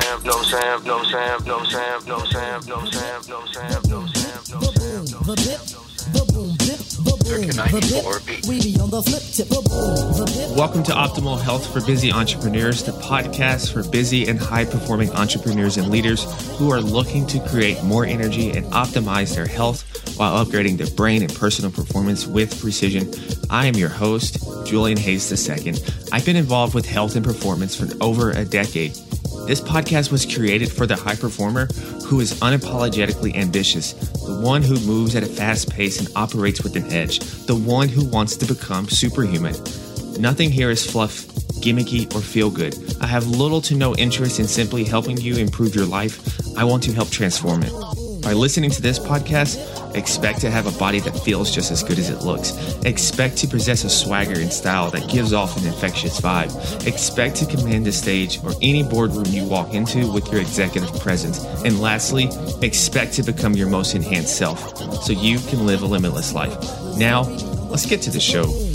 Sam, no Sam, no Sam, no Sam, no Sam, no Sam, no Sam, no Sam, no Sam, no Sam. Welcome to Optimal Health for Busy Entrepreneurs, the podcast for busy and high performing entrepreneurs and leaders who are looking to create more energy and optimize their health while upgrading their brain and personal performance with precision. I am your host, Julian Hayes II. I've been involved with health and performance for over a decade. This podcast was created for the high performer who is unapologetically ambitious, the one who moves at a fast pace and operates with an edge, the one who wants to become superhuman. Nothing here is fluff, gimmicky, or feel good. I have little to no interest in simply helping you improve your life. I want to help transform it. By listening to this podcast, expect to have a body that feels just as good as it looks. Expect to possess a swagger and style that gives off an infectious vibe. Expect to command the stage or any boardroom you walk into with your executive presence. And lastly, expect to become your most enhanced self so you can live a limitless life. Now, let's get to the show.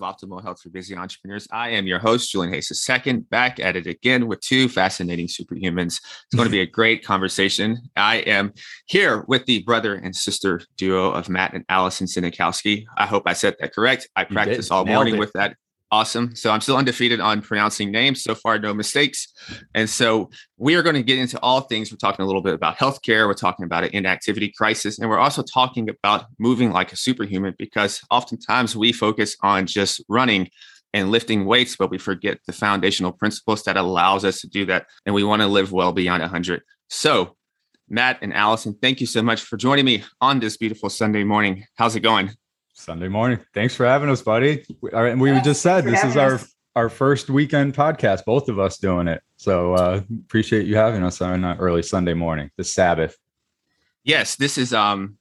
Of Optimal Health for Busy Entrepreneurs. I am your host, Julian Hayes II, back at it again with two fascinating superhumans. It's going to be a great conversation. I am here with the brother and sister duo of Matt and Allison Sinikowski. I hope I said that correct. I practiced all morning it. with that. Awesome. So I'm still undefeated on pronouncing names. So far, no mistakes. And so we are going to get into all things. We're talking a little bit about healthcare. We're talking about an inactivity crisis. And we're also talking about moving like a superhuman because oftentimes we focus on just running and lifting weights, but we forget the foundational principles that allows us to do that. And we want to live well beyond 100. So, Matt and Allison, thank you so much for joining me on this beautiful Sunday morning. How's it going? Sunday morning. Thanks for having us, buddy. We, all right, and we Yeah, just said this is our us. our first weekend podcast, both of us doing it. So uh appreciate you having us on an early Sunday morning, the Sabbath. yes this is um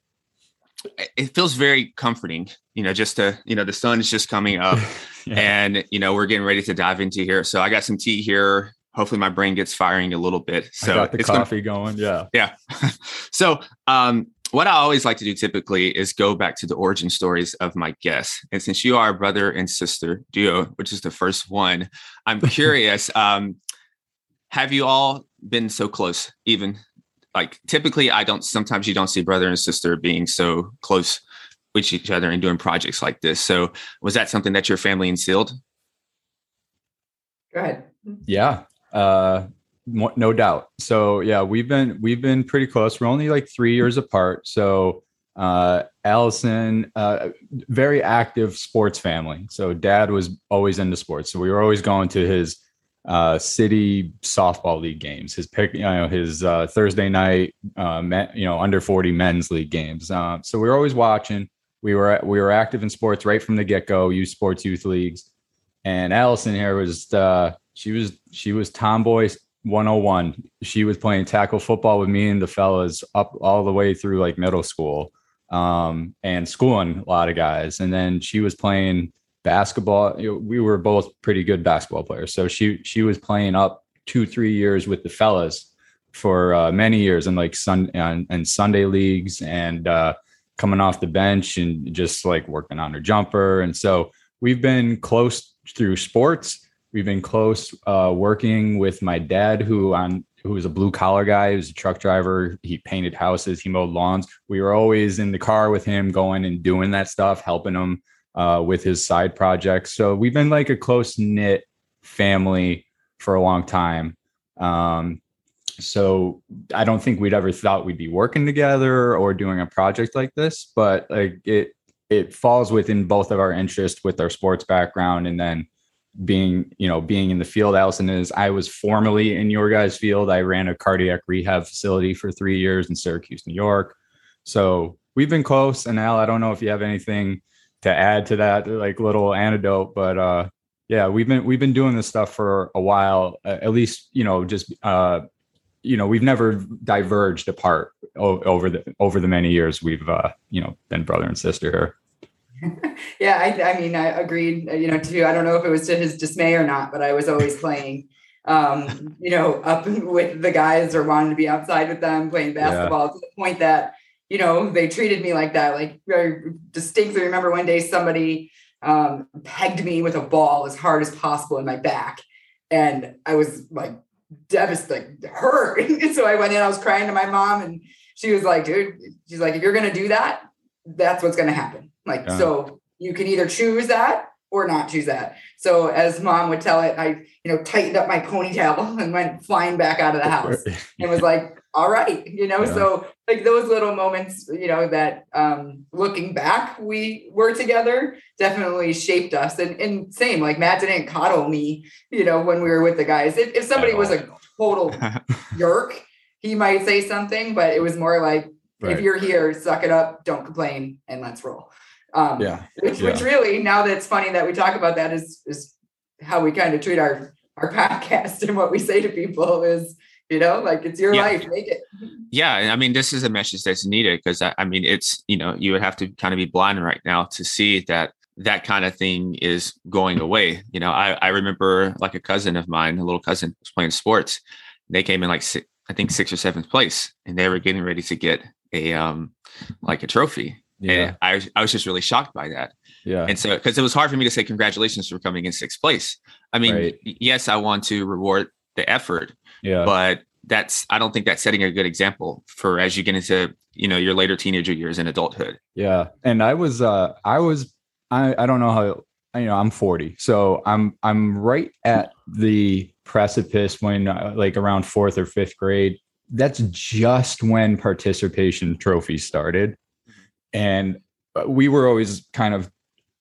it feels very comforting you know just to you know the sun is just coming up Yeah. and you know we're getting ready to dive into here so i got some tea here hopefully my brain gets firing a little bit I so got the it's gonna- coffee going. Yeah. yeah so um what i always like to do typically is go back to the origin stories of my guests and since you are a brother and sister duo which is the first one i'm curious um have you all been so close even like typically i don't sometimes you don't see brother and sister being so close with each other and doing projects like this so was that something that your family instilled Go ahead. Yeah. Uh mo- no doubt. So yeah, we've been we've been pretty close. We're only like three years apart. So uh Allison, uh very active sports family. So dad was always into sports. So we were always going to his uh city softball league games, his pick, you know, his uh Thursday night uh men, you know, under 40 men's league games. Um, so we were always watching. We were we were active in sports right from the get-go, youth sports, youth leagues and Allison here was uh she was she was tomboy 101 she was playing tackle football with me and the fellas up all the way through like middle school um and schooling a lot of guys and then she was playing basketball we were both pretty good basketball players so she she was playing up two three years with the fellas for uh, many years in like sun and, and sunday leagues and uh coming off the bench and just like working on her jumper and so we've been close through sports. We've been close uh, working with my dad, who on who was a blue collar guy, he was a truck driver. He painted houses, he mowed lawns. We were always in the car with him, going and doing that stuff, helping him uh, with his side projects. So we've been like a close knit family for a long time. Um, so I don't think we'd ever thought we'd be working together or doing a project like this, but like it it falls within both of our interests with our sports background and then being you know being in the field allison is i was formerly in your guys field. I ran a cardiac rehab facility for three years in syracuse new york. So we've been close. And al i don't know if you have anything to add to that like little anecdote but uh yeah we've been we've been doing this stuff for a while at least you know just uh you know we've never diverged apart over the over the many years we've uh you know been brother and sister here yeah, I, I mean, I agreed, you know, too. I don't know if it was to his dismay or not, but I was always playing, um, you know, up with the guys or wanting to be outside with them playing basketball yeah. to the point that, you know, they treated me like that. Like I distinctly remember one day somebody um, pegged me with a ball as hard as possible in my back. And I was like devastated, hurt. so I went in, I was crying to my mom and she was like, dude, she's like, if you're going to do that, that's what's going to happen. Like, yeah. so you can either choose that or not choose that. So as mom would tell it, I, you know, tightened up my ponytail and went flying back out of the house and was like, all right, you know, yeah. so like those little moments, you know, that um looking back, we were together definitely shaped us. And, and same, like Matt didn't coddle me, you know, when we were with the guys. If, if somebody was a total jerk, he might say something, but it was more like, right. if you're here, suck it up, don't complain, and let's roll. Um, yeah. Which, yeah. which really, now that it's funny that we talk about that, is is how we kind of treat our our podcast and what we say to people is, you know, like it's your yeah. life, make it. Yeah, I mean, this is a message that's needed because I, I mean, it's you know, you would have to kind of be blind right now to see that that kind of thing is going away. You know, I, I remember like a cousin of mine, a little cousin was playing sports. They came in like I think sixth or seventh place, and they were getting ready to get a um like a trophy. Yeah. And I was I was just really shocked by that. Yeah. And so because it was hard for me to say congratulations for coming in sixth place. I mean, right. yes, I want to reward the effort. Yeah. But that's I don't think that's setting a good example for as you get into, you know, your later teenager years and adulthood. Yeah. And I was uh I was I I don't know how you know, I'm 40. So I'm I'm right at the precipice when uh, like around 4th or 5th grade. That's just when participation trophies started. And uh, we were always kind of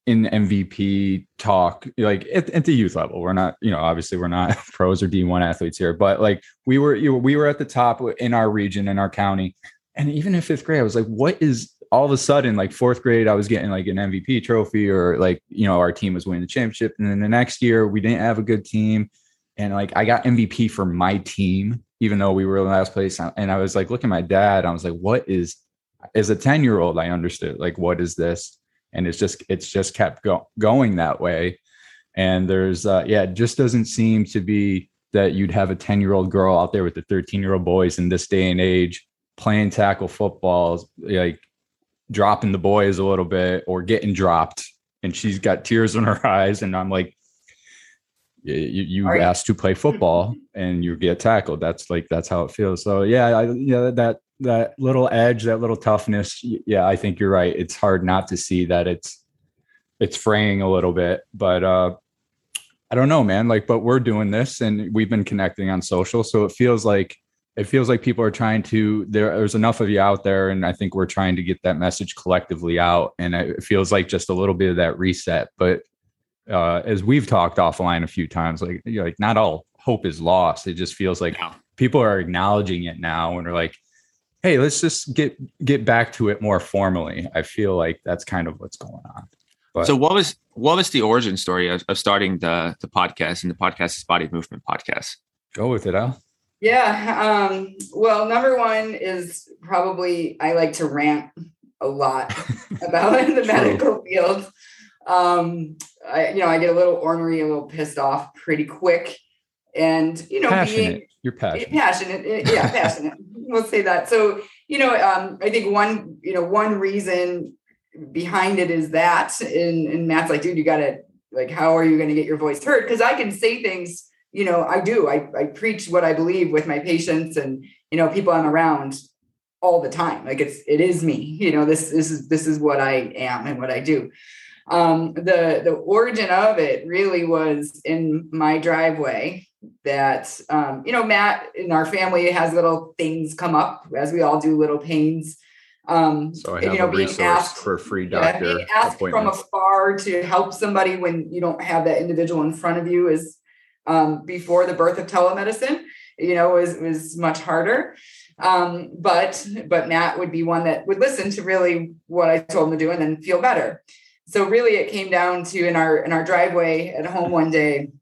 in MVP talk, like at, at, the youth level. We're not, you know, obviously we're not pros or D1 athletes here, but like we were, you know, we were at the top in our region, in our county. And even in fifth grade, I was like, what is all of a sudden, like fourth grade, I was getting like an MVP trophy, or like, you know, our team was winning the championship. And then the next year, we didn't have a good team. And like, I got MVP for my team, even though we were in last place. And I was like, look at my dad, I was like, what is, as a 10 year old, I understood, like, what is this? And it's just, it's just kept go- going that way. And there's, uh, yeah, it just doesn't seem to be that you'd have a 10 year old girl out there with the 13 year old boys in this day and age playing tackle football, like dropping the boys a little bit or getting dropped. And she's got tears in her eyes. And i'm like you, you asked to play football and you get tackled. That's like that's how it feels. So yeah I, yeah that that little edge that little toughness yeah i think you're right. It's hard not to see that it's it's fraying a little bit but uh i don't know man like but we're doing this and we've been connecting on social so it feels like it feels like people are trying to there, there's enough of you out there and i think we're trying to get that message collectively out and it feels like just a little bit of that reset but uh, as we've talked offline a few times like like not all hope is lost. It just feels like people are acknowledging it now and are like hey let's just get get back to it more formally i feel like that's kind of what's going on but, so what was what was the origin story of, of starting the the podcast and the podcast is body movement podcast go with it al yeah. Um, well, number one is probably I like to rant a lot about the medical field. Um, I, you know, I get a little ornery, a little pissed off pretty quick. And, you know, passionate. being you're passionate. Passionate. Eh, yeah, passionate. we'll say that. So, you know, um, I think one, you know, one reason behind it is that and, and Matt's like, dude, you gotta like, how are you gonna get your voice heard? Because I can say things you know, I do. I, I preach what I believe with my patients and, you know, people I'm around all the time. Like it's, it is me, you know, this, this is, this is what I am and what I do. Um, the, the origin of it really was in my driveway that, um, you know, Matt in our family has little things come up as we all do little pains. Um, so I have you know, a resource asked, for a free doctor yeah, being asked from afar to help somebody when you don't have that individual in front of you is um, before the birth of telemedicine, you know, was was much harder. Um, but but Matt would be one that would listen to really what I told him to do and then feel better. So really, it came down to in our in our driveway at home one day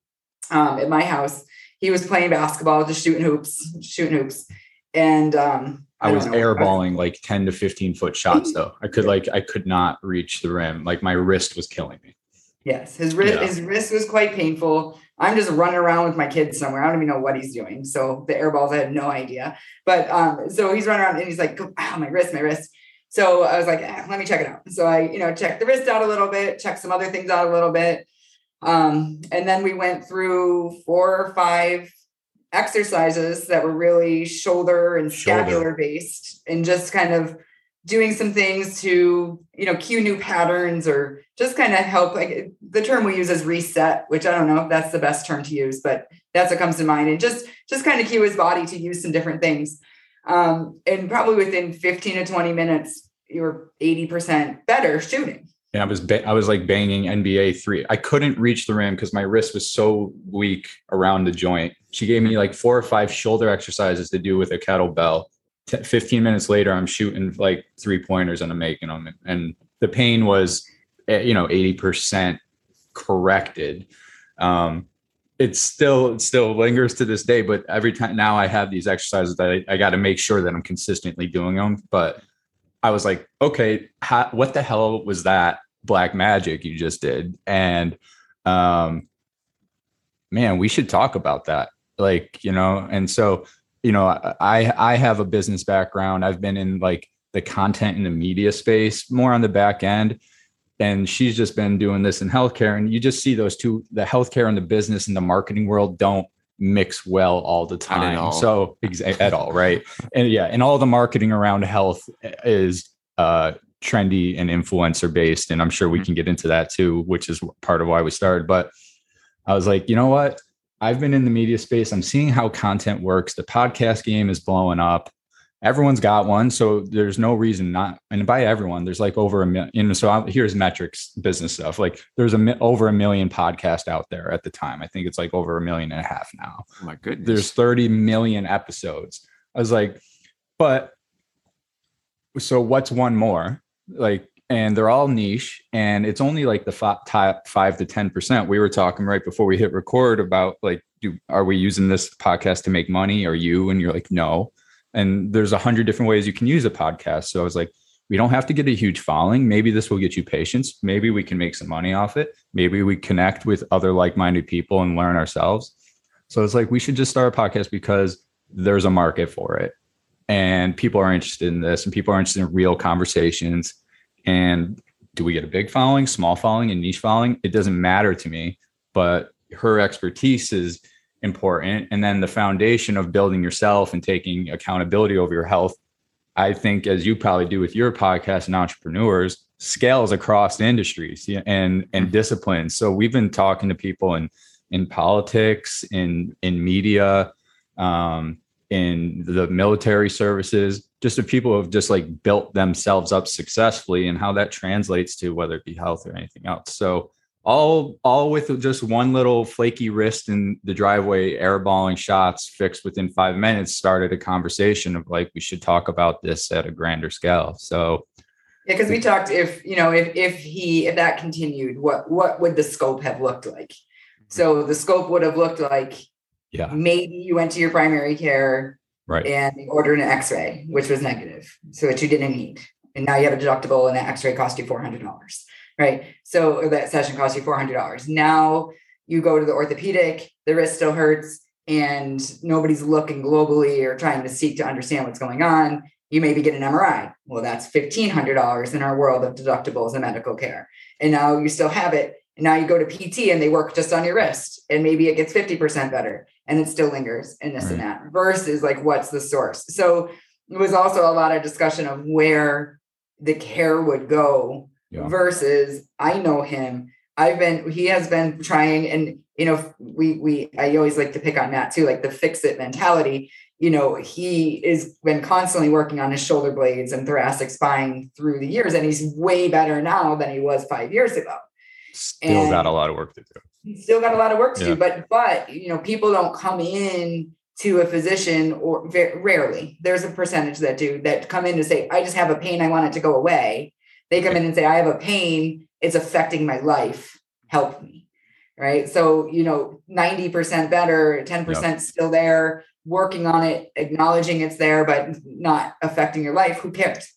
um, at my house, he was playing basketball, just shooting hoops, shooting hoops, and um, I, was airballing like 10 to 15 foot shots though. I could like I could not reach the rim. Like my wrist was killing me. Yes, his wrist Yeah. his wrist was quite painful. I'm just running around with my kids somewhere. I don't even know what he's doing. So the air balls, I had no idea. But um, so he's running around and he's like, "Oh, my wrist, my wrist." So I was like, "Ah, "Let me check it out." So I, you know, checked the wrist out a little bit, checked some other things out a little bit, um, and then we went through four or five exercises that were really shoulder and Shoulder. scapular based, and just kind of doing some things to you know cue new patterns or just kind of help like the term we use is reset which i don't know if that's the best term to use but that's what comes to mind. And just just kind of cue his body to use some different things. Um, and probably within 15 to 20 minutes you're 80% better shooting And I was ba- I was like banging NBA three. I couldn't reach the rim because my wrist was so weak around the joint. She gave me like four or five shoulder exercises to do with a kettlebell. T- 15 minutes later, I'm shooting like three pointers and I'm making them. And the pain was, eh, you know, 80% corrected. Um, still it still lingers to this day, but every time now I have these exercises that I, I got to make sure that I'm consistently doing them. But I was like, okay, how, what the hell was that black magic you just did? And um, man, we should talk about that. Like, you know, and so, you know, I I have a business background. I've been in like the content and the media space more on the back end. And she's just been doing this in healthcare. And you just see those two, the healthcare and the business and the marketing world don't mix well all the time. all. So exa- at all, right? and yeah, and all the marketing around health is uh trendy and influencer based and i'm sure we Mhm. can get into that too which is part of why we started but i was like you know what i've been in the media space i'm seeing how content works the podcast game is blowing up everyone's got one so there's no reason not and by everyone there's like over a million so I'm, here's metrics business stuff like there's a over a million podcast out there at the time i think it's like over a million and a half now Oh my goodness. there's 30 million episodes. I was like, but so what's one more? Like, and they're all niche, and it's only like the fi- top five to 10%. We were talking right before we hit record about like, do are we using this podcast to make money or you? And you're like, no. And there's a hundred different ways you can use a podcast. So I was like, we don't have to get a huge following. Maybe this will get you patients. Maybe we can make some money off it. Maybe we connect with other like-minded people and learn ourselves. So it's like we should just start a podcast because there's a market for it. And people are interested in this and people are interested in real conversations. And do we get a big following, small following, and niche following? It doesn't matter to me, but her expertise is important. And then the foundation of building yourself and taking accountability over your health, I think, as you probably do with your podcast and entrepreneurs, scales across industries and and disciplines. So we've been talking to people in in politics, in in media, um, in the military services, just the people who have just like built themselves up successfully and how that translates to whether it be health or anything else. So all all with just one little flaky wrist in the driveway airballing shots fixed within five minutes started a conversation of like we should talk about this at a grander scale. So Yeah, because we talked if you know if if he if that continued, what what would the scope have looked like? Mm-hmm. So the scope would have looked like yeah, maybe you went to your primary care right. and they ordered an X-ray, which was negative, so that you didn't need, and now you have a deductible, and that X-ray cost you four hundred dollars, right? So that session cost you four hundred dollars. Now you go to the orthopedic, the wrist still hurts, and nobody's looking globally or trying to seek to understand what's going on. You maybe get an MRI. Well, that's fifteen hundred dollars in our world of deductibles and medical care, and now you still have it. And now you go to PT and they work just on your wrist, and maybe it gets 50% better and it still lingers and this and that versus like what's the source? So it was also a lot of discussion of where the care would go Yeah. versus i know him. I've been he has been trying and you know we we i always like to pick on matt too like the fix it mentality. You know he is been constantly working on his shoulder blades and thoracic spine through the years and he's way better now than he was five years ago. Still and- got a lot of work to do. Still got a lot of work to Yeah. do but but you know people don't come in to a physician or very rarely. There's a percentage that do that come in to say i just have a pain i want it to go away. They come in and say i have a pain it's affecting my life. Help me. Right? So you know 90% better 10% still there working on it, acknowledging it's there, but not affecting your life, who cares?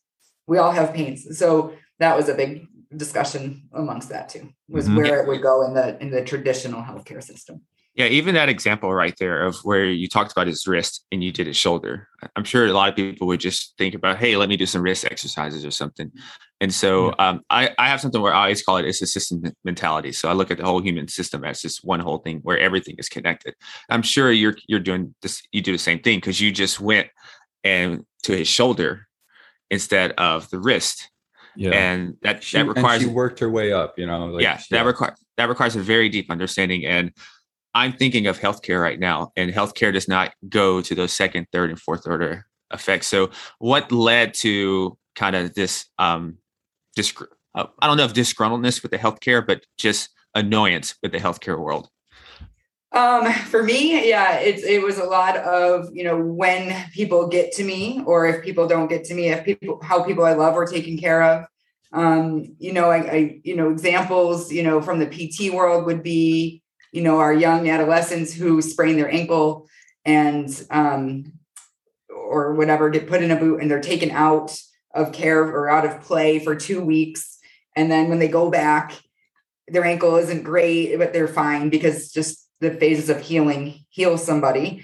We all have pains. So that was a big discussion amongst that too, was mm-hmm. where it would go in the in the traditional healthcare system. Yeah, even that example right there of where you talked about his wrist and you did his shoulder. I'm sure a lot of people would just think about, hey, let me do some wrist exercises or something. And so um, I, I have something where I always call it it's a system mentality. So I look at the whole human system as just one whole thing where everything is connected. I'm sure you're you're doing this, you do the same thing because you just went and to his shoulder instead of the wrist. Yeah. And that she, that requires she worked her way up, you know. Like, yeah, that requires that requires a very deep understanding. And I'm thinking of healthcare right now, and healthcare does not go to those second, third, and fourth order effects. So, what led to kind of this, um, dis- uh, I don't know if disgruntledness with the healthcare, but just annoyance with the healthcare world? Um, for me, yeah, it's it was a lot of you know when people get to me, or if people don't get to me, if people how people I love are taken care of. Um, you know, I, I you know examples you know from the PT world would be you know, our young adolescents who sprain their ankle and um, or whatever get put in a boot and they're taken out of care or out of play for two weeks. And then when they go back, their ankle isn't great, but they're fine because just the phases of healing heal somebody.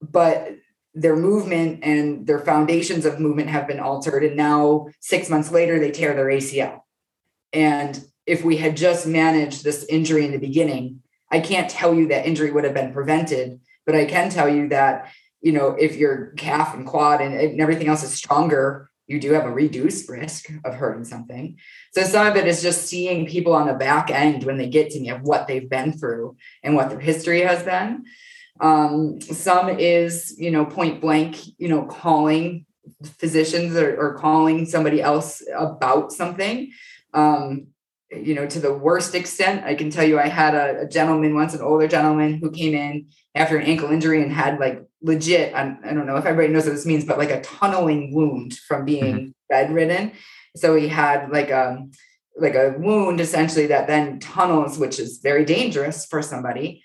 But their movement and their foundations of movement have been altered. And now, six months later, they tear their ACL. And if we had just managed this injury in the beginning, I can't tell you that injury would have been prevented, but I can tell you that, you know, if your calf and quad and, everything else is stronger, you do have a reduced risk of hurting something. So some of it is just seeing people on the back end when they get to me of what they've been through and what their history has been. Um, some is, you know, point blank, you know, calling physicians or, or calling somebody else about something. Um, you know, to the worst extent. I can tell you, I had a, a, gentleman once, an older gentleman who came in after an ankle injury and had like legit, I, I don't know if everybody knows what this means, but like a tunneling wound from being mm-hmm. bedridden. So he had like a, um, like a wound essentially that then tunnels, which is very dangerous for somebody.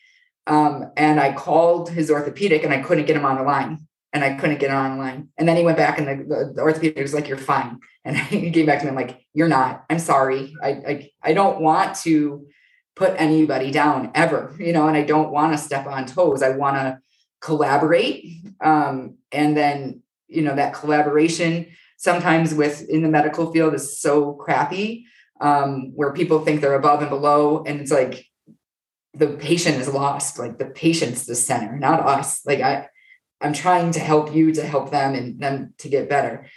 Um, and I called his orthopedic and I couldn't get him on the line and I couldn't get him online. And then he went back and the, the, the orthopedic was like, you're fine. And he came back to me, I'm like, you're not, I'm sorry. I, I, I don't want to put anybody down ever, you know, and I don't want to step on toes. I want to collaborate. Um, and then, you know, that collaboration sometimes with in the medical field is so crappy um, where people think they're above and below. And it's like, the patient is lost like the patient's the center not us like i I'm trying to help you to help them and them to get better.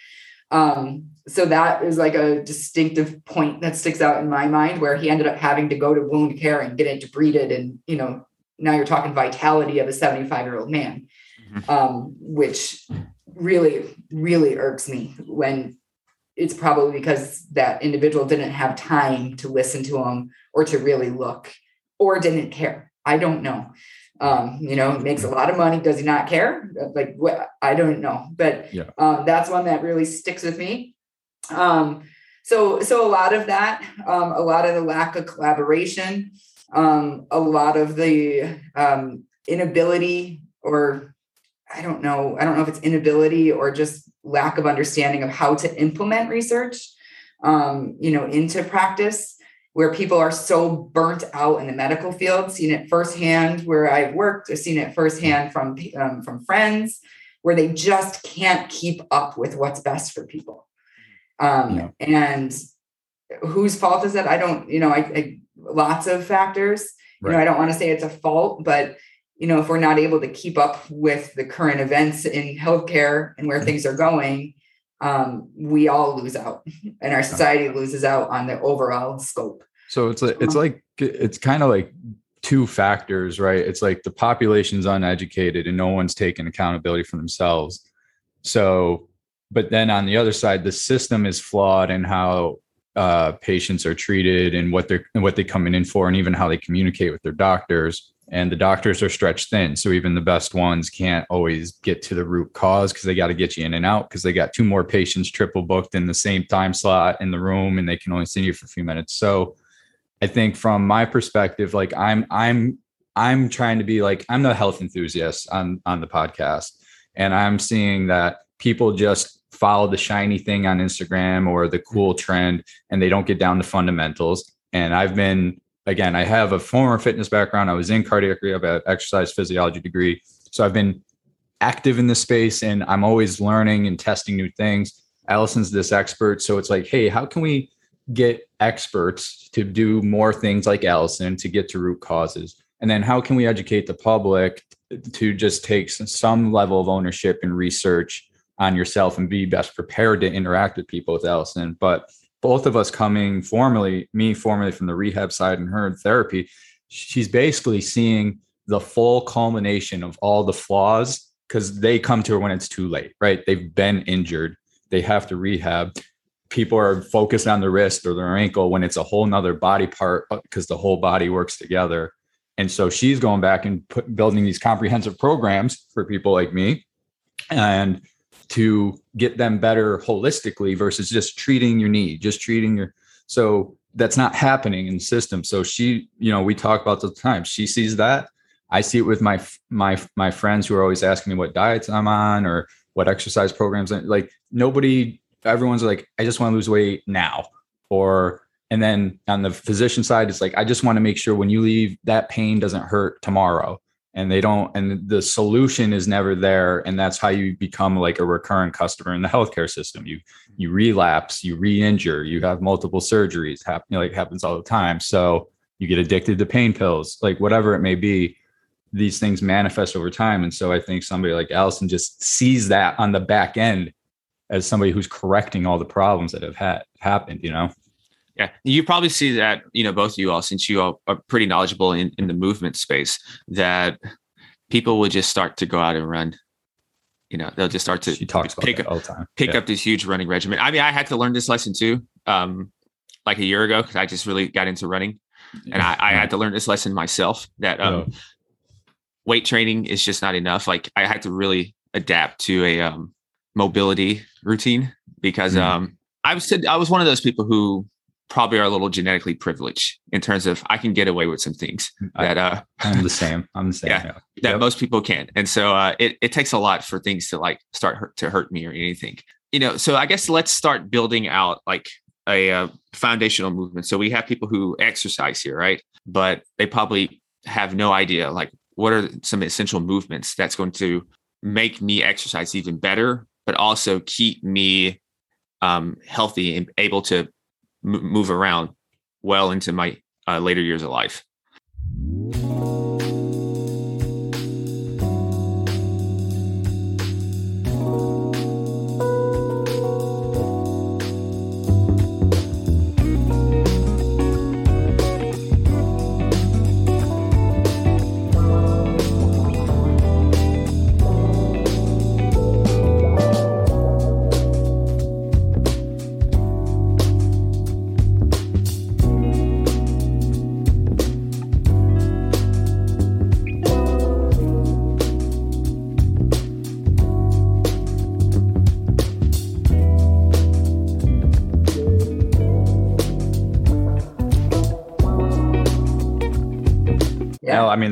Um, so that is like a distinctive point that sticks out in my mind where he ended up having to go to wound care and get it debrided. And, you know, now you're talking vitality of a 75 year old man, mm-hmm. um, which really, really irks me when it's probably because that individual didn't have time to listen to him or to really look or didn't care. I don't know um, you know, makes a lot of money. Does he not care? Like, what? I don't know, but yeah. um, that's one that really sticks with me. Um, so, so a lot of that, um, a lot of the lack of collaboration, um, a lot of the um, inability, or I don't know, I don't know if it's inability or just lack of understanding of how to implement research, um, you know, into practice where people are so burnt out in the medical field, seen it firsthand where I've worked, I've seen it firsthand from, um, from friends where they just can't keep up with what's best for people. Um, yeah. And whose fault is that? I don't, you know, I, I lots of factors. Right. You know, I don't want to say it's a fault, but you know, if we're not able to keep up with the current events in healthcare and where mm-hmm. things are going, um, we all lose out and our society loses out on the overall scope. So it's like it's like it's kind of like two factors, right? It's like the population's uneducated and no one's taking accountability for themselves. So, but then on the other side, the system is flawed in how uh, patients are treated and what they're what they're coming in for, and even how they communicate with their doctors. And the doctors are stretched thin. So even the best ones can't always get to the root cause because they got to get you in and out because they got two more patients triple booked in the same time slot in the room and they can only see you for a few minutes. So i think from my perspective like i'm i'm I'm trying to be like I'm the health enthusiast on on the podcast, and I'm seeing that people just follow the shiny thing on Instagram or the mm-hmm. cool trend, and they don't get down to fundamentals. And I've been again, I have a former fitness background. I was in cardiac rehab, I have an exercise physiology degree, so I've been active in the space, and I'm always learning and testing new things. Allison's this expert, so it's like, hey, how can we get experts to do more things like Allison to get to root causes? And then how can we educate the public to just take some level of ownership and research on yourself and be best prepared to interact with people with Allison? But both of us coming formally, me formally from the rehab side and her in therapy, she's basically seeing the full culmination of all the flaws because they come to her when it's too late, right? They've been injured, they have to rehab people are focused on the wrist or their ankle when it's a whole nother body part because uh, the whole body works together. And so she's going back and put, building these comprehensive programs for people like me and to get them better holistically versus just treating your knee, just treating your. So that's not happening in the system. So she, you know, we talk about the time. She sees that. I see it with my my my friends who are always asking me what diets I'm on or what exercise programs. Like nobody everyone's like, I just want to lose weight now. Or, and then on the physician side, it's like, I just want to make sure when you leave, that pain doesn't hurt tomorrow. And they don't, and the solution is never there. And that's how you become like a recurrent customer in the healthcare system. You, you relapse, you re-injure, you have multiple surgeries happen, like happens all the time. So you get addicted to pain pills, like whatever it may be these things manifest over time. And so I think somebody like Allison just sees that on the back end as somebody who's correcting all the problems that have had happened, you know? Yeah, you probably see that, you know, both of you all, since you all are pretty knowledgeable in, in the movement space, that people will just start to go out and run. You know, they'll just start to pick up all the time. Pick yeah. up this huge running regimen. I mean, I had to learn this lesson too, um, like a year ago, because I just really got into running, and I, I, had to learn this lesson myself that um, yeah. weight training is just not enough. Like I had to really adapt to a um, mobility routine because mm. um, I was I was one of those people who probably are a little genetically privileged in terms of I can get away with some things that uh, I'm the same. I'm the same. Yeah, yeah. that yep. most people can't, and so uh, it it takes a lot for things to like start hurt, to hurt me or anything. You know, so I guess let's start building out like a uh, foundational movement. So we have people who exercise here, right? But they probably have no idea like what are some essential movements that's going to make me exercise even better but also keep me um, healthy and able to move around well into my uh, later years of life.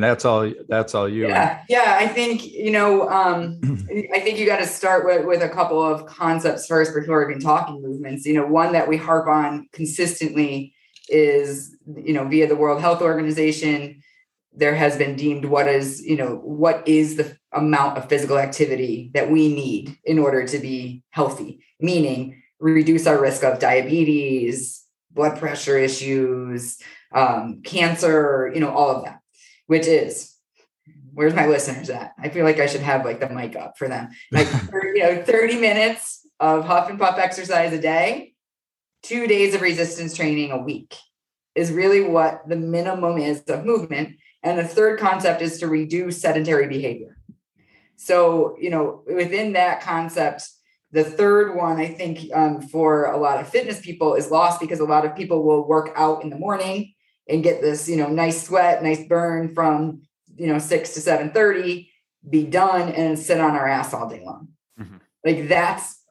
Mean, that's all. That's all you. Yeah, yeah. I think you know. Um, I think you got to start with with a couple of concepts first before can talking movements. You know, one that we harp on consistently is you know via the World Health Organization. There has been deemed what is you know what is the amount of physical activity that we need in order to be healthy, meaning reduce our risk of diabetes, blood pressure issues, um, cancer, you know, all of that which is where's my listeners at? I feel like I should have like the mic up for them. Like you know, 30 minutes of huff and puff exercise a day, two days of resistance training a week is really what the minimum is of movement. And the third concept is to reduce sedentary behavior. So, you know, within that concept, the third one, I think, um, for a lot of fitness people is lost because a lot of people will work out in the morning and get this, you know, nice sweat, nice burn from, you know, six to 730, be done and sit on our ass all day long. Mm-hmm. Like that's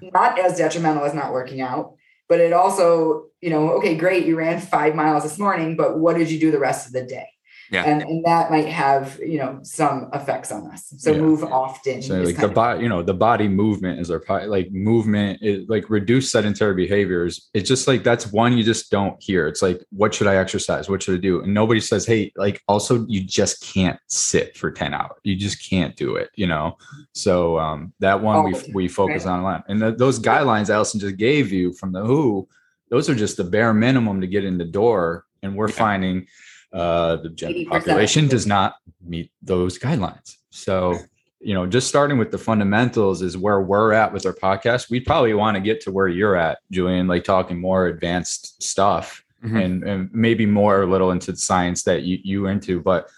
not as detrimental as not working out, but it also, you know, okay, great, you ran five miles this morning, but what did you do the rest of the day? Yeah. And, and that might have, you know, some effects on us. So yeah. move often. So like the body, you know, the body movement is our like movement is like reduce sedentary behaviors. It's just like that's one you just don't hear. It's like, what should I exercise? What should I do? And nobody says, hey, like also you just can't sit for 10 hours. You just can't do it, you know. So um that one we we focus right. on a lot. And those guidelines Allison just gave you from the WHO, those are just the bare minimum to get in the door. And we're yeah. finding uh, the general population does not meet those guidelines. So, you know, just starting with the fundamentals is where we're at with our podcast. We'd probably want to get to where you're at, Julian, like talking more advanced stuff mm-hmm. and, and maybe more a little into the science that you, you into. But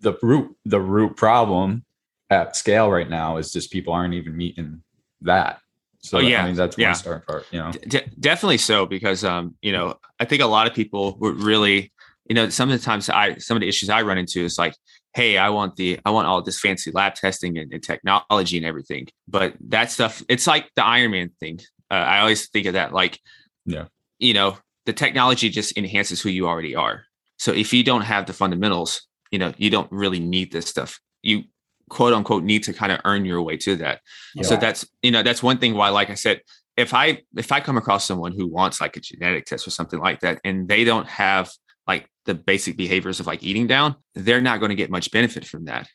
the root, the root problem at scale right now is just people aren't even meeting that. So oh, yeah, I mean, that's one start part, you know, D- definitely so because, um, you know, I think a lot of people would really you know, some of the times I some of the issues I run into is like, hey, I want the I want all this fancy lab testing and, and technology and everything. But that stuff, it's like the Iron Man thing. Uh, I always think of that like, yeah, you know, the technology just enhances who you already are. So if you don't have the fundamentals, you know, you don't really need this stuff. You quote unquote need to kind of earn your way to that. Yeah. So that's you know that's one thing why, like I said, if I if I come across someone who wants like a genetic test or something like that, and they don't have like the basic behaviors of like eating down, they're not going to get much benefit from that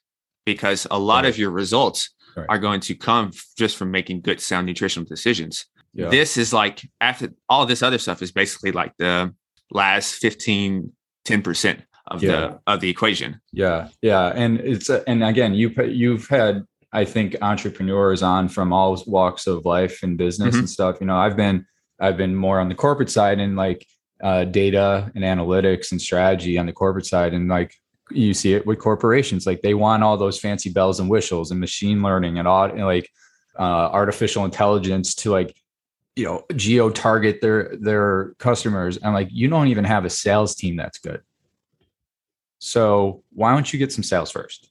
because a lot right. of your results right. are going to come just from making good sound nutritional decisions. Yeah. This is like after all this other stuff is basically like the last 15 10% of yeah. the of the equation. Yeah. Yeah, and it's and again, you you've had I think entrepreneurs on from all walks of life and business mm-hmm. and stuff. You know, I've been I've been more on the corporate side and like uh, data and analytics and strategy on the corporate side. And like you see it with corporations, like they want all those fancy bells and whistles and machine learning and all and like uh, artificial intelligence to like you know geo target their their customers. And like you don't even have a sales team that's good. So why don't you get some sales first?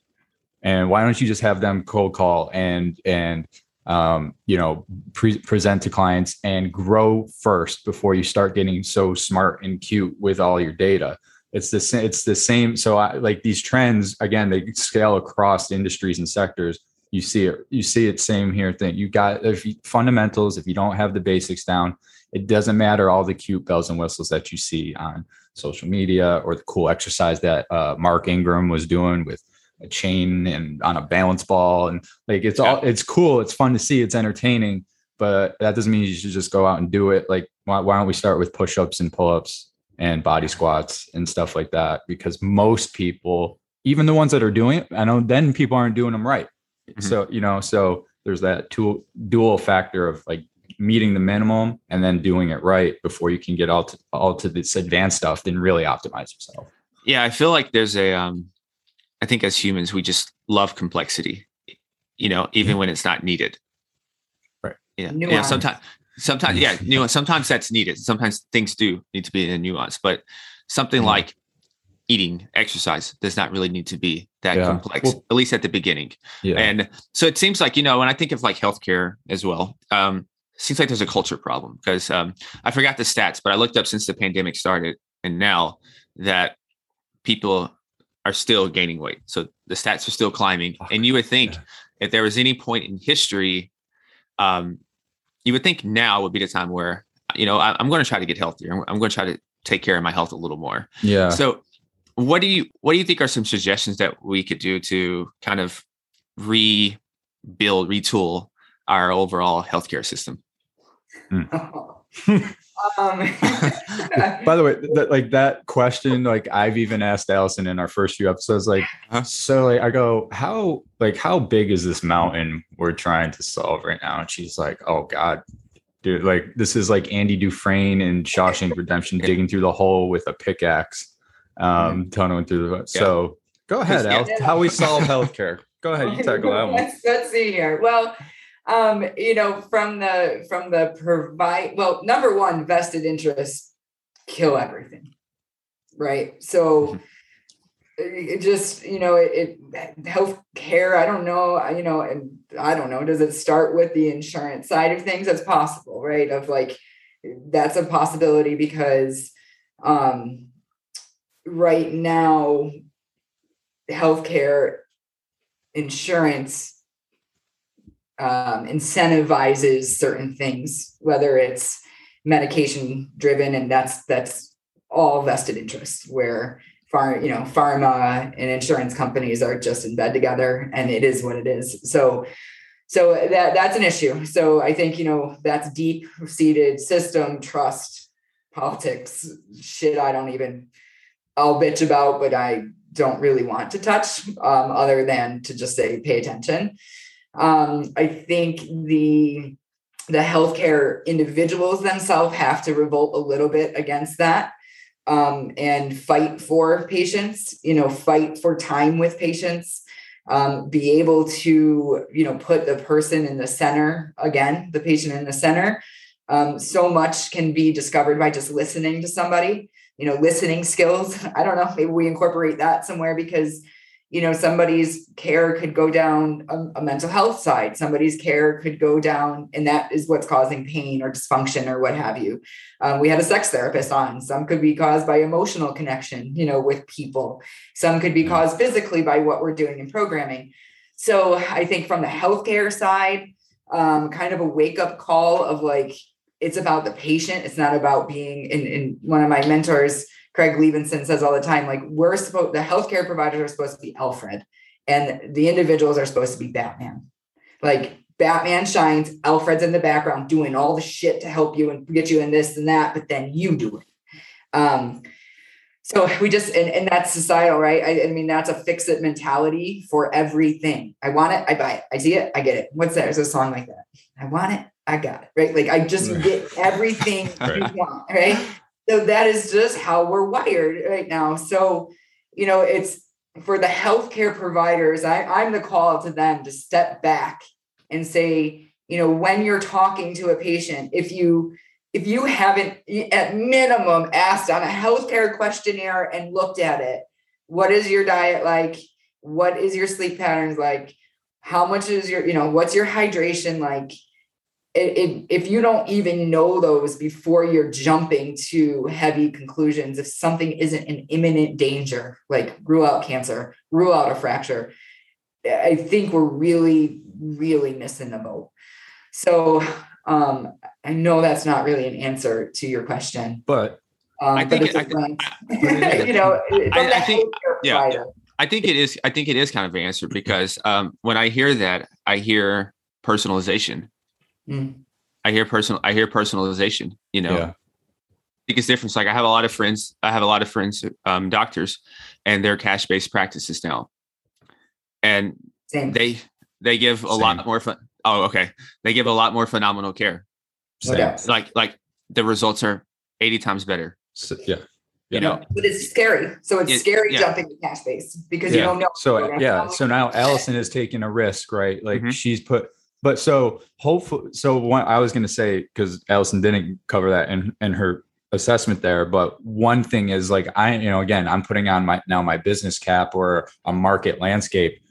And why don't you just have them cold call and and um, you know, pre- present to clients and grow first before you start getting so smart and cute with all your data. It's the same. It's the same. So, I, like these trends again, they scale across industries and sectors. You see it. You see it. Same here. Thing. You got if you, fundamentals. If you don't have the basics down, it doesn't matter all the cute bells and whistles that you see on social media or the cool exercise that uh, Mark Ingram was doing with a chain and on a balance ball and like it's all it's cool it's fun to see it's entertaining but that doesn't mean you should just go out and do it. Like why, why don't we start with push-ups and pull-ups and body squats and stuff like that? Because most people even the ones that are doing it i know then people aren't doing them right. Mm-hmm. so you know so there's that two, dual factor of like meeting the minimum and then doing it right before you can get all to all to this advanced stuff then really optimize yourself. Yeah i feel like there's a um I think as humans, we just love complexity, you know, even when it's not needed. Right. Yeah. Yeah. Sometimes, sometimes, yeah, nuance. Sometimes that's needed. Sometimes things do need to be in a nuance, but something like eating, exercise does not really need to be that yeah. complex, well, at least at the beginning. Yeah. And so it seems like, you know, when I think of like healthcare as well, um, seems like there's a culture problem because um, I forgot the stats, but I looked up since the pandemic started and now that people are still gaining weight. So the stats are still climbing. And you would think yeah. if there was any point in history, um, you would think now would be the time where, you know, I, am going to try to get healthier. I'm, I'm going to try to take care of my health a little more. Yeah. So what do you, what do you think are some suggestions that we could do to kind of rebuild, retool our overall healthcare system? Mm. Um, By the way, that like that question, like I've even asked Allison in our first few episodes, like, huh? so like I go, how like how big is this mountain we're trying to solve right now? And she's like, oh God, dude, like this is like Andy Dufresne and Shawshank Redemption digging through the hole with a pickaxe, um, tunneling through the. Yeah. So go ahead, Al. How we solve healthcare? Go ahead, you tackle that one. Let's, let's see here. Well um, you know, from the from the provide well, number one, vested interests kill everything. Right. So mm-hmm. it just, you know, it, it health care, I don't know, you know, and I don't know, does it start with the insurance side of things? That's possible, right? Of like that's a possibility because um right now, healthcare insurance um, incentivizes certain things, whether it's medication driven, and that's that's all vested interest. Where far you know pharma and insurance companies are just in bed together, and it is what it is. So so that that's an issue. So I think you know that's deep seated system trust politics shit. I don't even I'll bitch about, but I don't really want to touch, um, other than to just say pay attention. Um, I think the the healthcare individuals themselves have to revolt a little bit against that um, and fight for patients. You know, fight for time with patients. Um, be able to you know put the person in the center again, the patient in the center. Um, so much can be discovered by just listening to somebody. You know, listening skills. I don't know. Maybe we incorporate that somewhere because you know somebody's care could go down a, a, mental health side somebody's care could go down and that is what's causing pain or dysfunction or what have you. Um, we had a sex therapist on. Some could be caused by emotional connection you know with people. Some could be caused physically by what we're doing in programming. So i think from the healthcare side um, kind of a wake up call of like it's about the patient. It's not about being in, in one of my mentors Craig Liebenson says all the time, like we're supposed, the healthcare providers are supposed to be Alfred and the individuals are supposed to be Batman. Like Batman shines, Alfred's in the background doing all the shit to help you and get you in this and that, but then you do it. Um, so we just and, and that's societal, right? I, I, mean, that's a fix it mentality for everything. I want it, I buy it. I see it, I get it. What's that? There's a song like that. I want it, I got it. Right. Like I just get everything right. you want, right? So that is just how we're wired right now. So, you know, it's for the healthcare providers, I, I'm the call to them to step back and say, you know, when you're talking to a patient, if you if you haven't at minimum asked on a healthcare questionnaire and looked at it, what is your diet like? What is your sleep patterns like? How much is your, you know, what's your hydration like? It, it, if you don't even know those before you're jumping to heavy conclusions, if something isn't an imminent danger, like rule out cancer, rule out a fracture, I think we're really, really missing the boat. So um, I know that's not really an answer to your question, but um, I think, but I, you know, I, I think, yeah, I think it is. I think it is kind of an answer because um, when I hear that, I hear personalization Mm. I hear personal. I hear personalization. You know, yeah. I think it's different. like I have a lot of friends. I have a lot of friends, um, doctors, and they're cash based practices now, and Same. they they give a Same. lot more fun. Oh, okay. They give a lot more phenomenal care. Like like the results are eighty times better. So, yeah. You know, but it's scary. So it's it, scary yeah. jumping to cash base because yeah. you don't know. So yeah. So now Allison is taking a risk, right? Like mm-hmm. she's put but so hopefully, so what I was going to say because Allison didn't cover that in in her assessment there. But one thing is like I, you know, again, I'm putting on my now my business cap or a market landscape.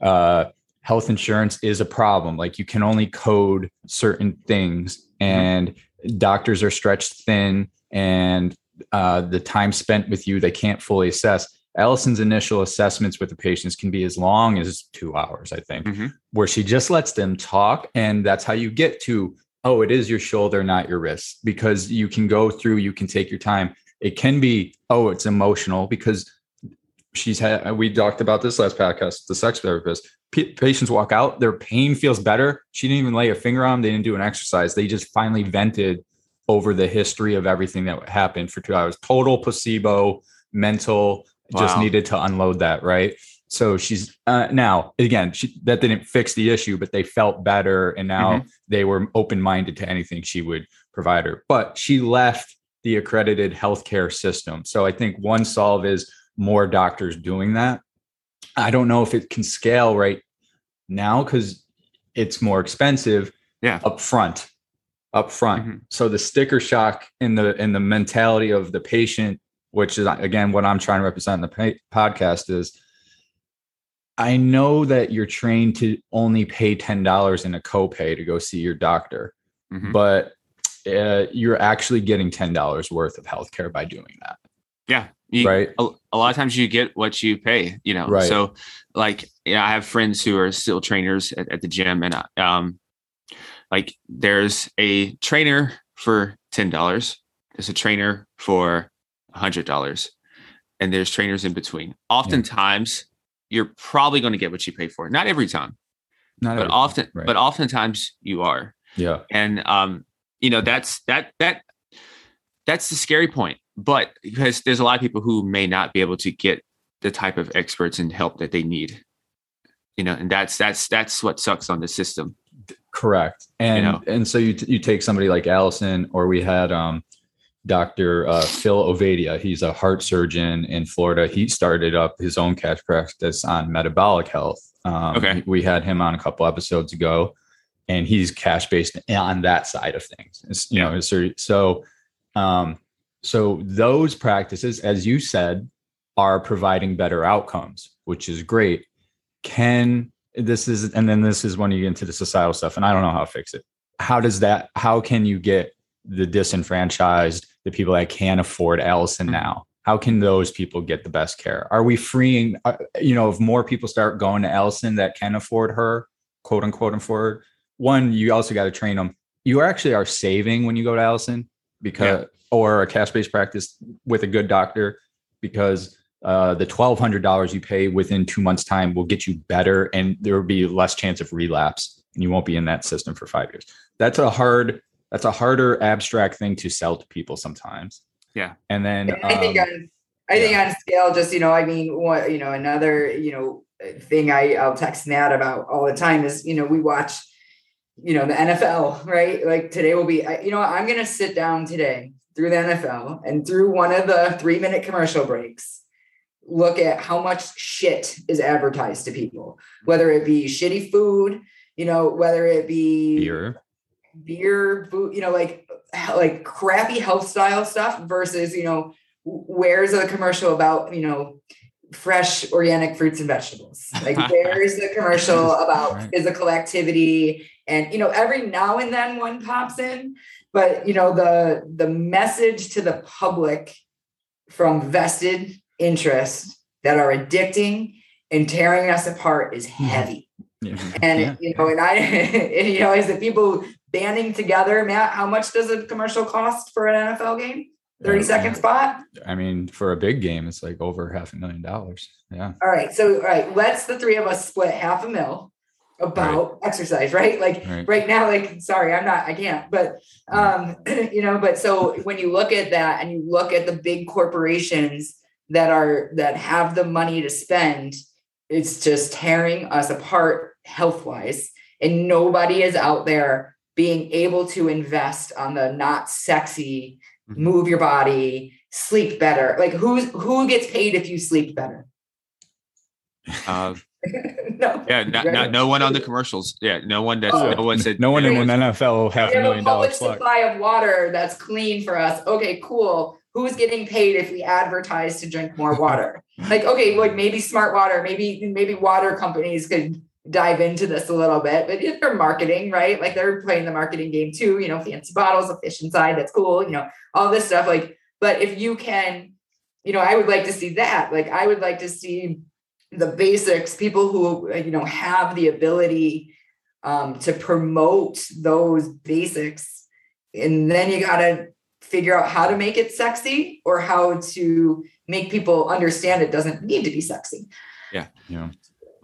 Uh, health insurance is a problem. Like you can only code certain things, mm-hmm. and mm-hmm. doctors are stretched thin, and uh, the time spent with you they can't fully assess. Allison's initial assessments with the patients can be as long as two hours, I think, mm-hmm. where she just lets them talk. And that's how you get to, oh, it is your shoulder, not your wrist, because you can go through, you can take your time. It can be, oh, it's emotional because she's had, we talked about this last podcast, the sex therapist. P- patients walk out, their pain feels better. She didn't even lay a finger on them, they didn't do an exercise. They just finally vented over the history of everything that happened for two hours. Total placebo, mental wow. just needed to unload that right so she's uh, now again she, that didn't fix the issue but they felt better and now mm-hmm. they were open-minded to anything she would provide her but she left the accredited healthcare system so i think one solve is more doctors doing that i don't know if it can scale right now because it's more expensive yeah up front up front mm-hmm. so the sticker shock in the in the mentality of the patient which is again what I'm trying to represent in the podcast is I know that you're trained to only pay $10 in a copay to go see your doctor, mm-hmm. but uh, you're actually getting $10 worth of healthcare by doing that. Yeah. You, right. A, a, lot of times you get what you pay, you know. Right. So like yeah, I have friends who are still trainers at, at the gym and um like there's a trainer for ten dollars, there's a trainer for a hundred dollars, and there's trainers in between. Oftentimes yeah. you're probably going to get what you pay for. Not every time. Not but often right. but oftentimes you are. Yeah. And um, you know, that's that that that's the scary point. But because there's a lot of people who may not be able to get the type of experts and help that they need. You know, and that's that's that's what sucks on the system. Correct. And you know? and so you you take somebody like Allison, or we had um Dr. Uh, Phil Ovadia. He's a heart surgeon in Florida. He started up his own cash practice on metabolic health. Um, okay. We had him on a couple episodes ago, and he's cash based on that side of things. It's, you know, so so, um, so those practices, as you said, are providing better outcomes, which is great. Can this is and then this is when you get into the societal stuff, and I don't know how to fix it. How does that? How can you get the disenfranchised, the people that can't afford Allison mm-hmm. now? How can those people get the best care? Are we freeing? Uh, you know, if more people start going to Allison that can afford her, quote unquote, afford one, you also got to train them. You actually are saving when you go to Allison because, yeah. or a cash based practice with a good doctor because uh, the twelve hundred dollars you pay within two months' time will get you better, and there will be less chance of relapse, and you won't be in that system for five years. That's a hard, that's a harder abstract thing to sell to people sometimes. Yeah, and then I think um, on, I yeah. think on scale, just you know, I mean, what you know, another you know thing I I'll text Nat about all the time is you know we watch you know the NFL right like today will be you know I'm gonna sit down today through the NFL and through one of the three minute commercial breaks look at how much shit is advertised to people, whether it be shitty food, you know, whether it be beer, beer, food, you know, like like crappy health style stuff versus, you know, where's a commercial about, you know, fresh organic fruits and vegetables? Like where's the commercial about right. physical activity? And you know, every now and then one pops in, but you know, the the message to the public from vested interests that are addicting and tearing us apart is mm-hmm. heavy. Yeah. And yeah. you know, and I, and, you know, as the people banding together, Matt, how much does a commercial cost for an NFL game? 30 yeah. second spot? I mean, for a big game, it's like over half a million dollars. Yeah. All right. So, all right, let's the three of us split half a mil about right. exercise, right? Like right. right. now, like, sorry, I'm not, I can't, but, um, you know, but so when you look at that and you look at the big corporations that are that have the money to spend it's just tearing us apart health wise and nobody is out there being able to invest on the not sexy mm-hmm. move your body sleep better like who's who gets paid if you sleep better uh, no. Yeah, not, not, no one on the commercials. Yeah, no one that's oh. no one said no one in an NFL half a million dollars. supply of water that's clean for us. Okay, cool who's getting paid if we advertise to drink more water? like, okay, like maybe smart water, maybe maybe water companies could dive into this a little bit, but if they're marketing, right? Like they're playing the marketing game too, you know, fancy bottles, a fish inside, that's cool, you know, all this stuff. Like, but if you can, you know, I would like to see that. Like, I would like to see the basics, people who, you know, have the ability um, to promote those basics. And then you got to figure out how to make it sexy or how to make people understand it doesn't need to be sexy. Yeah. Yeah.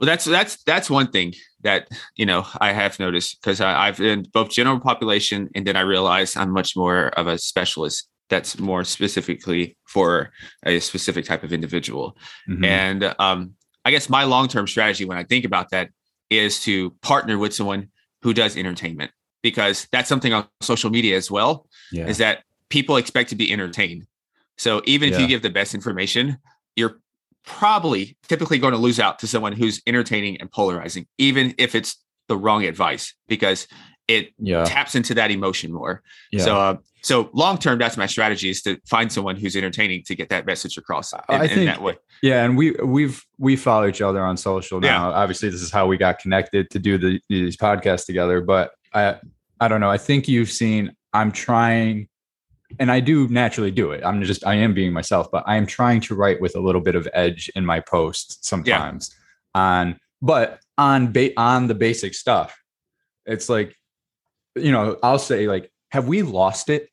Well, that's that's that's one thing that you know I have noticed because I've been both general population and then I realized I'm much more of a specialist that's more specifically for a specific type of individual. Mm-hmm. And um, I guess my long term strategy when I think about that is to partner with someone who does entertainment because that's something on social media as well. Yeah. Is that people expect to be entertained. So even if yeah. you give the best information, you're probably typically going to lose out to someone who's entertaining and polarizing, even if it's the wrong advice, because it yeah. taps into that emotion more. Yeah. So, uh, so long term, that's my strategy is to find someone who's entertaining to get that message across. In, I think that way. Yeah, and we we've we follow each other on social now. Yeah. Obviously, this is how we got connected to do the, these podcasts together. But I I don't know. I think you've seen. I'm trying and I do naturally do it. I'm just I am being myself, but I am trying to write with a little bit of edge in my posts sometimes. Yeah. On but on ba- on the basic stuff, it's like you know I'll say like, have we lost it?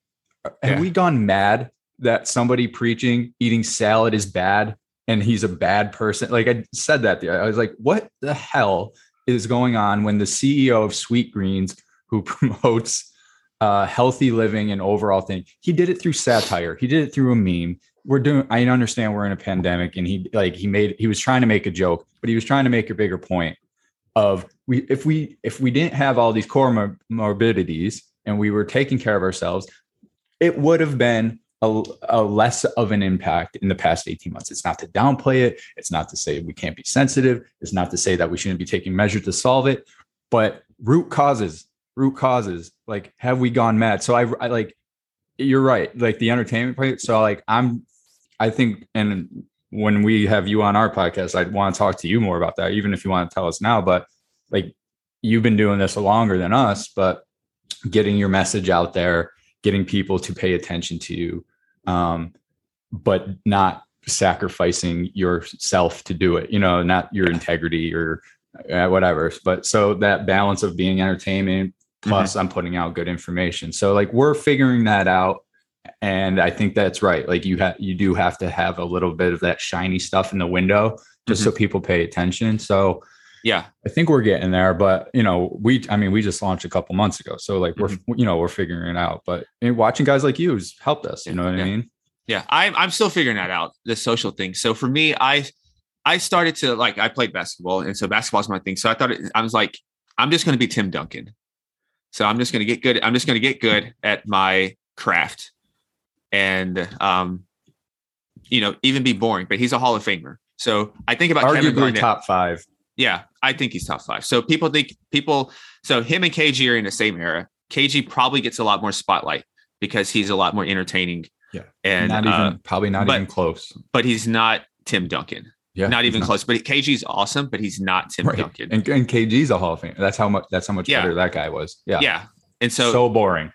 Have yeah. we gone mad that somebody preaching eating salad is bad and he's a bad person? Like I said that there, I was like, what the hell is going on when the CEO of Sweet Greens who promotes uh, healthy living and overall thing. He did it through satire. He did it through a meme. We're doing. I understand we're in a pandemic, and he like he made. He was trying to make a joke, but he was trying to make a bigger point of we if we if we didn't have all these core morbidities and we were taking care of ourselves, it would have been a, a, less of an impact in the past 18 months. It's not to downplay it. It's not to say we can't be sensitive. It's not to say that we shouldn't be taking measures to solve it. But root causes root causes like have we gone mad? So I, I like you're right like the entertainment part so like i'm i think and when we have you on our podcast i'd want to talk to you more about that even if you want to tell us now but like you've been doing this longer than us but getting your message out there getting people to pay attention to you um but not sacrificing yourself to do it you know not your integrity or uh, whatever but so that balance of being entertainment plus mm-hmm. i'm putting out good information. So like we're figuring that out and i think that's right. Like you have you do have to have a little bit of that shiny stuff in the window just mm-hmm. so people pay attention. So yeah. I think we're getting there but you know we i mean we just launched a couple months ago so like mm-hmm. we're you know we're figuring it out but watching guys like you has helped us you know what yeah. i mean? Yeah. I'm i'm still figuring that out the social thing. So for me i i started to like i played basketball and so basketball's my thing. So i thought it, i was like i'm just going to be tim duncan so I'm just going to get good. I'm just going to get good at my craft and, um, you know, even be boring, but he's a Hall of Famer. So I think about arguably Kevin top five. Yeah, I think he's top five. So people think people, so him and KG are in the same era. KG probably gets a lot more spotlight because he's a lot more entertaining. Yeah. And not even, uh, probably not but, even close. But he's not Tim Duncan. Yeah, not even not. close. But KG's awesome, but he's not Tim right. Duncan. And, and, KG's a Hall of Fame. That's how much. That's how much yeah. better that guy was. Yeah, yeah. And so so boring.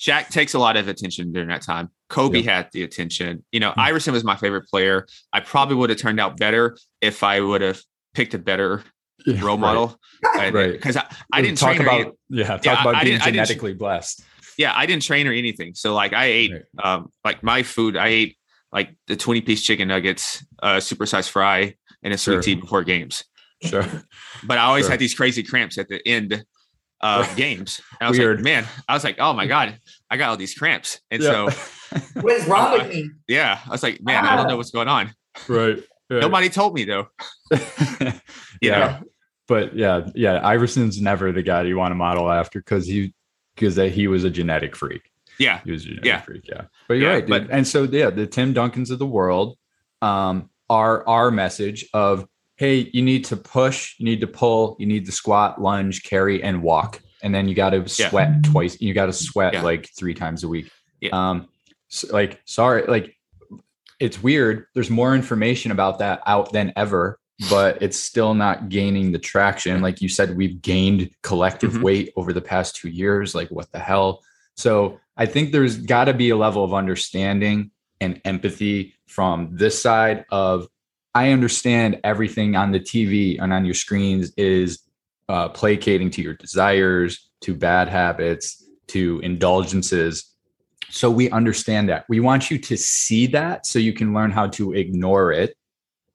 Shaq takes a lot of attention during that time. Kobe yep. had the attention. You know, mm-hmm. Iverson was my favorite player. I probably would have turned out better if I would have picked a better yeah, role model. Right. right. Because I, I didn't talk about any, yeah talk yeah, about I, being I genetically blessed. Yeah, I didn't train or anything. So like I ate right. um like my food. I ate like the twenty piece chicken nuggets, uh, supersized fry, and a sweet sure. tea before games. Sure. But I always sure. had these crazy cramps at the end of games. And I was Weird. like, man, I was like, oh my God, I got all these cramps. And yeah. so what is wrong with me? Yeah. I was like, man, I don't know what's going on. Right. right. Nobody told me though. yeah. Know? But yeah, yeah. Iverson's never the guy you want to model after because he because he was a genetic freak. Yeah. He was a genetic yeah. freak. Yeah. But you're yeah, right, dude. But, and so yeah, the Tim Duncans of the world. Um, our our message of hey you need to push you need to pull you need to squat lunge carry and walk and then you got to sweat yeah. twice you got to sweat yeah. like three times a week um so like sorry like it's weird there's more information about that out than ever but it's still not gaining the traction like you said we've gained collective mm-hmm. weight over the past two years like what the hell so i think there's got to be a level of understanding and empathy from this side of I understand everything on the TV and on your screens is uh, placating to your desires, to bad habits, to indulgences. So we understand that. We want you to see that so you can learn how to ignore it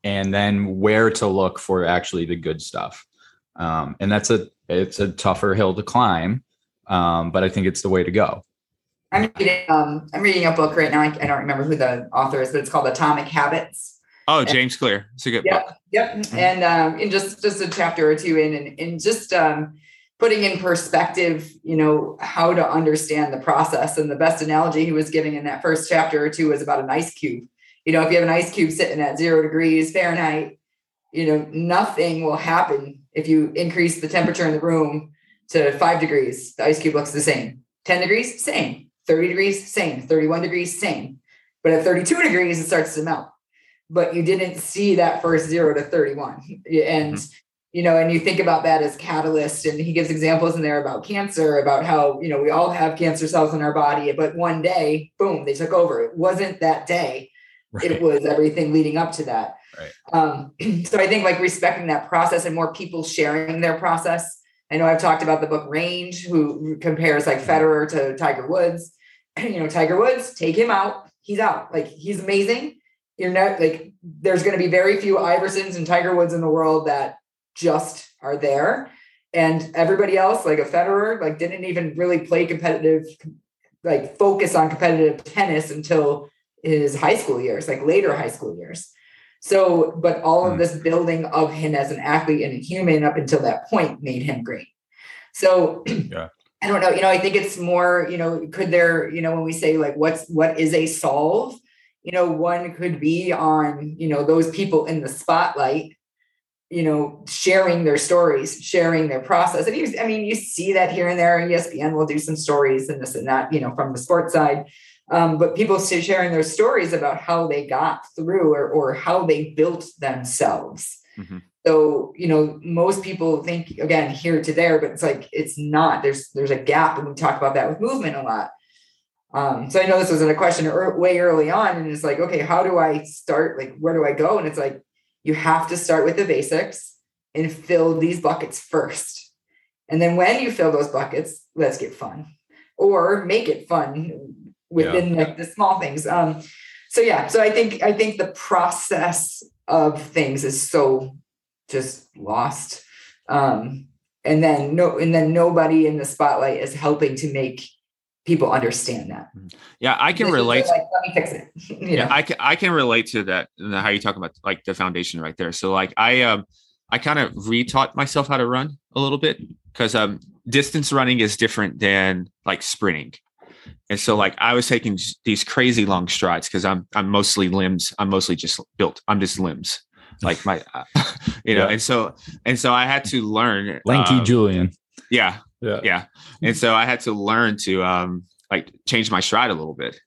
and then where to look for actually the good stuff. Um, and that's a it's a tougher hill to climb, um, but I think it's the way to go. I'm reading, um, I'm reading a book right now. I, I, don't remember who the author is, but it's called Atomic Habits. Oh, James Clear. It's a good yep, book. Yep. Mm-hmm. And um, in just just a chapter or two in, and, and just um, putting in perspective, you know, how to understand the process. And the best analogy he was giving in that first chapter or two was about an ice cube. You know, if you have an ice cube sitting at zero degrees Fahrenheit, you know, nothing will happen if you increase the temperature in the room to five degrees. The ice cube looks the same. 10 degrees, same 30 degrees, same. 31 degrees, same. But at 32 degrees, it starts to melt. But you didn't see that first zero to 31. And mm-hmm. you know, and you think about that as catalyst, and he gives examples in there about cancer, about how, you know, we all have cancer cells in our body, but one day, boom, they took over. It wasn't that day, right. it was everything leading up to that. Right. Um, so I think like respecting that process and more people sharing their process. I know I've talked about the book Range, who compares like mm-hmm. Federer to Tiger Woods. You know, Tiger Woods, take him out, he's out. Like he's amazing. You're not like there's going to be very few Iversons and Tiger Woods in the world that just are there. And everybody else, like a Federer, like didn't even really play competitive, like focus on competitive tennis until his high school years, like later high school years. So, but all of hmm. this building of him as an athlete and a human up until that point made him great. So, yeah. I don't know, you know, I think it's more, you know, could there, you know, when we say like what's what is a solve, you know, one could be on, you know, those people in the spotlight you know, sharing their stories, sharing their process. And you, I mean, you see that here and there. ESPN will do some stories and this and that, you know, from the sports side. Um, but people sharing their stories about how they got through or, or how they built themselves. Mm-hmm. So, you know, most people think again here to there, but it's like it's not. There's there's a gap, and we talk about that with movement a lot. Um, so I know this was in a question way early on, and it's like, okay, how do I start? Like, where do I go? And it's like, you have to start with the basics and fill these buckets first. And then when you fill those buckets, let's get fun or make it fun within yeah. the, the small things. Um, so yeah, so I think I think the process of things is so just lost. Um, and then no, and then nobody in the spotlight is helping to make people understand that. Mm-hmm. Yeah, I can relate. Like, let me fix it. yeah, know? I can I can relate to that. How you talk about like the foundation right there. So like I um I kind of retaught myself how to run a little bit because um distance running is different than like sprinting. And so like I was taking these crazy long strides because I'm I'm mostly limbs. I'm mostly just built. I'm just limbs. Like my, uh, you know, yeah. and so and so I had to learn. Lanky um, Julian. Yeah, yeah. Yeah. And so I had to learn to um like change my stride a little bit.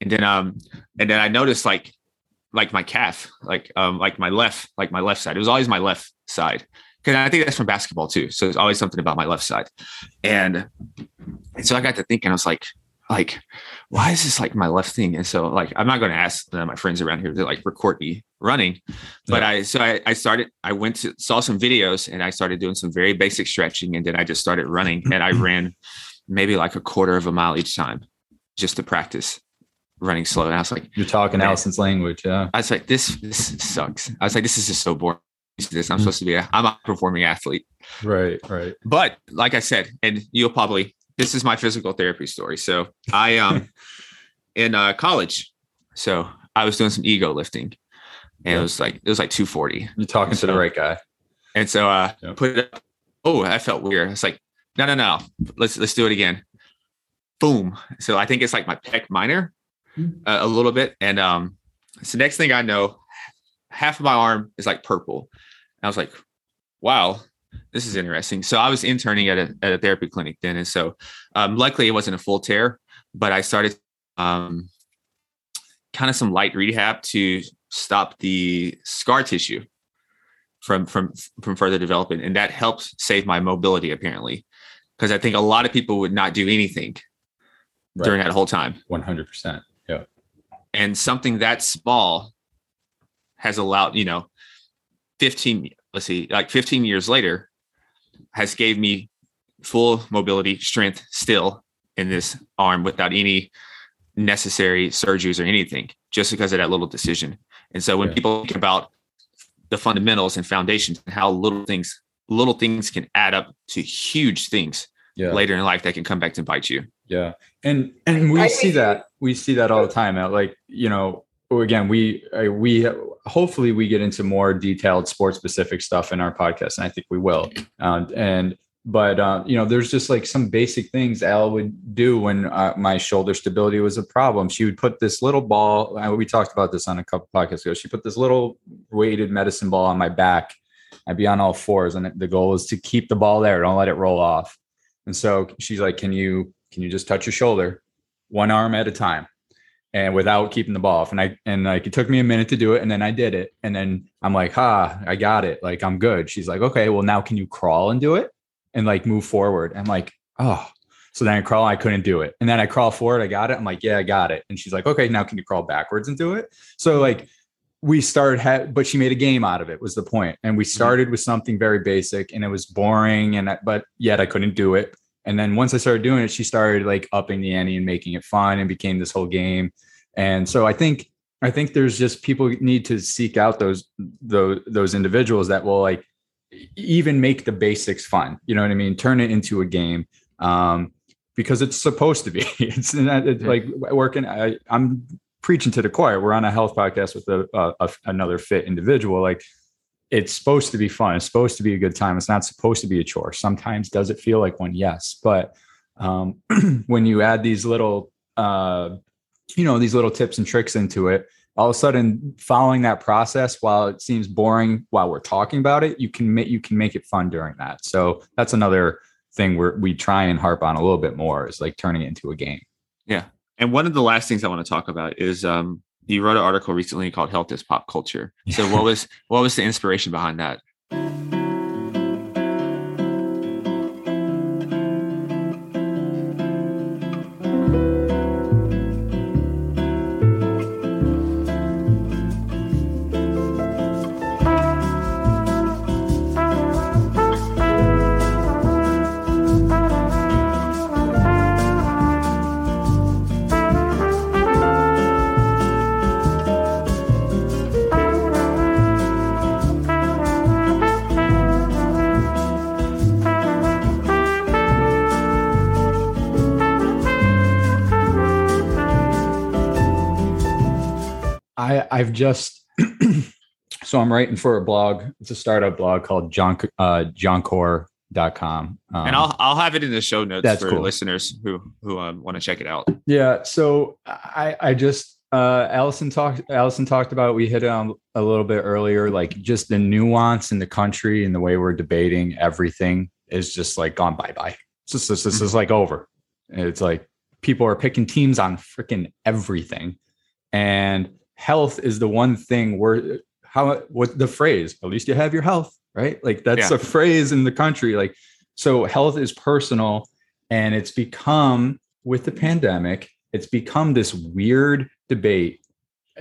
And then um and then I noticed like like my calf, like um like my left, like my left side. It was always my left side. Cause I think that's from basketball too. So it's always something about my left side. And, and so I got to thinking, I was like, like, why is this like my left thing? And so like, I'm not going to ask uh, my friends around here to like record me running, but yeah. I, so I, I started, I went to saw some videos and I started doing some very basic stretching. And then I just started running and I ran maybe like a quarter of a mile each time just to practice running slow. And I was like, you're talking Man. Allison's language. Yeah. I was like, this, this sucks. I was like, this is just so boring. This I'm mm. supposed to be a, I'm a performing athlete. Right. Right. But like I said, and you'll probably this is my physical therapy story. So I um in uh, college, so I was doing some ego lifting, and yeah. it was like it was like 240. You're talking to the right guy. And so uh yeah. put it up. Oh, I felt weird. It's like no, no, no. Let's let's do it again. Boom. So I think it's like my pec minor mm-hmm. uh, a little bit, and um, so next thing I know, half of my arm is like purple. I was like, wow, this is interesting. So I was interning at a, at a therapy clinic then. And so um, luckily it wasn't a full tear, but I started um, kind of some light rehab to stop the scar tissue from, from, from further development. And that helped save my mobility apparently. Because I think a lot of people would not do anything right. during that whole time. 100%. Yeah. And something that small has allowed, you know, 15 let's see, like 15 years later, has gave me full mobility, strength still in this arm without any necessary surgeries or anything, just because of that little decision. And so when yeah. people think about the fundamentals and foundations and how little things little things can add up to huge things yeah. later in life that can come back to bite you. Yeah. And and we see that we see that all the time. Like, you know, again, we we hopefully we get into more detailed sports specific stuff in our podcast, and I think we will. Um, and but uh, you know, there's just like some basic things Al would do when uh, my shoulder stability was a problem. She would put this little ball. We talked about this on a couple podcasts ago. She put this little weighted medicine ball on my back. I'd be on all fours, and the goal is to keep the ball there. Don't let it roll off. And so she's like, "Can you can you just touch your shoulder, one arm at a time?" And without keeping the ball off. And I and like it took me a minute to do it, and then I did it. And then I'm like, ha, I got it. Like I'm good. She's like, okay, well now can you crawl and do it and like move forward? I'm like, oh. So then I crawl, I couldn't do it. And then I crawl forward, I got it. I'm like, yeah, I got it. And she's like, okay, now can you crawl backwards and do it? So like we started ha- but she made a game out of it was the point and we mm-hmm. started with something very basic and it was boring and I, but yet i couldn't do it and then once i started doing it she started like upping the ante and making it fun and became this whole game and so i think i think there's just people need to seek out those those those individuals that will like even make the basics fun you know what i mean turn it into a game um because it's supposed to be it's, it's like working I, i'm preaching to the choir. We're on a health podcast with a, a, another fit individual. Like it's supposed to be fun. It's supposed to be a good time. It's not supposed to be a chore. Sometimes does it feel like one? Yes, but um, when you add these little, uh, you know, these little tips and tricks into it, all of a sudden, following that process, while it seems boring while we're talking about it, you can make you can make it fun during that. So that's another thing where we try and harp on a little bit more is like turning it into a game. Yeah, and one of the last things I want to talk about is um, you wrote an article recently called "Health is Pop Culture." So, what was what was the inspiration behind that? I've just so I'm writing for a blog. It's a startup blog called John uh, johncore.com. Um, and I'll I'll have it in the show notes for cool. listeners who who um, want to check it out. Yeah. So I I just uh, Allison talked Allison talked about we hit on a little bit earlier, like just the nuance in the country and the way we're debating everything is just like gone bye bye. This is this is like over. It's like people are picking teams on freaking everything, and health is the one thing where how what the phrase at least you have your health right like that's yeah. a phrase in the country like so health is personal and it's become with the pandemic it's become this weird debate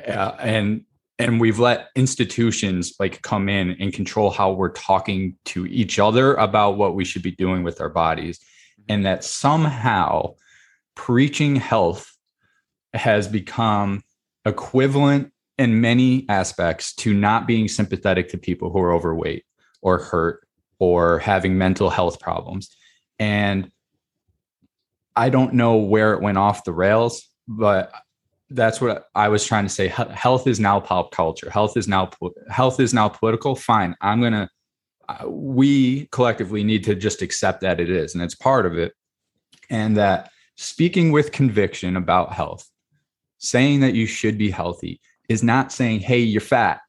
uh, and and we've let institutions like come in and control how we're talking to each other about what we should be doing with our bodies and that somehow preaching health has become equivalent in many aspects to not being sympathetic to people who are overweight or hurt or having mental health problems. And I don't know where it went off the rails, but that's what I was trying to say. Health is now pop culture. Health is now health is now political. Fine, I'm gonna. Uh, we collectively need to just accept that it is, and it's part of it, and that speaking with conviction about health saying that you should be healthy is not saying, hey, you're fat.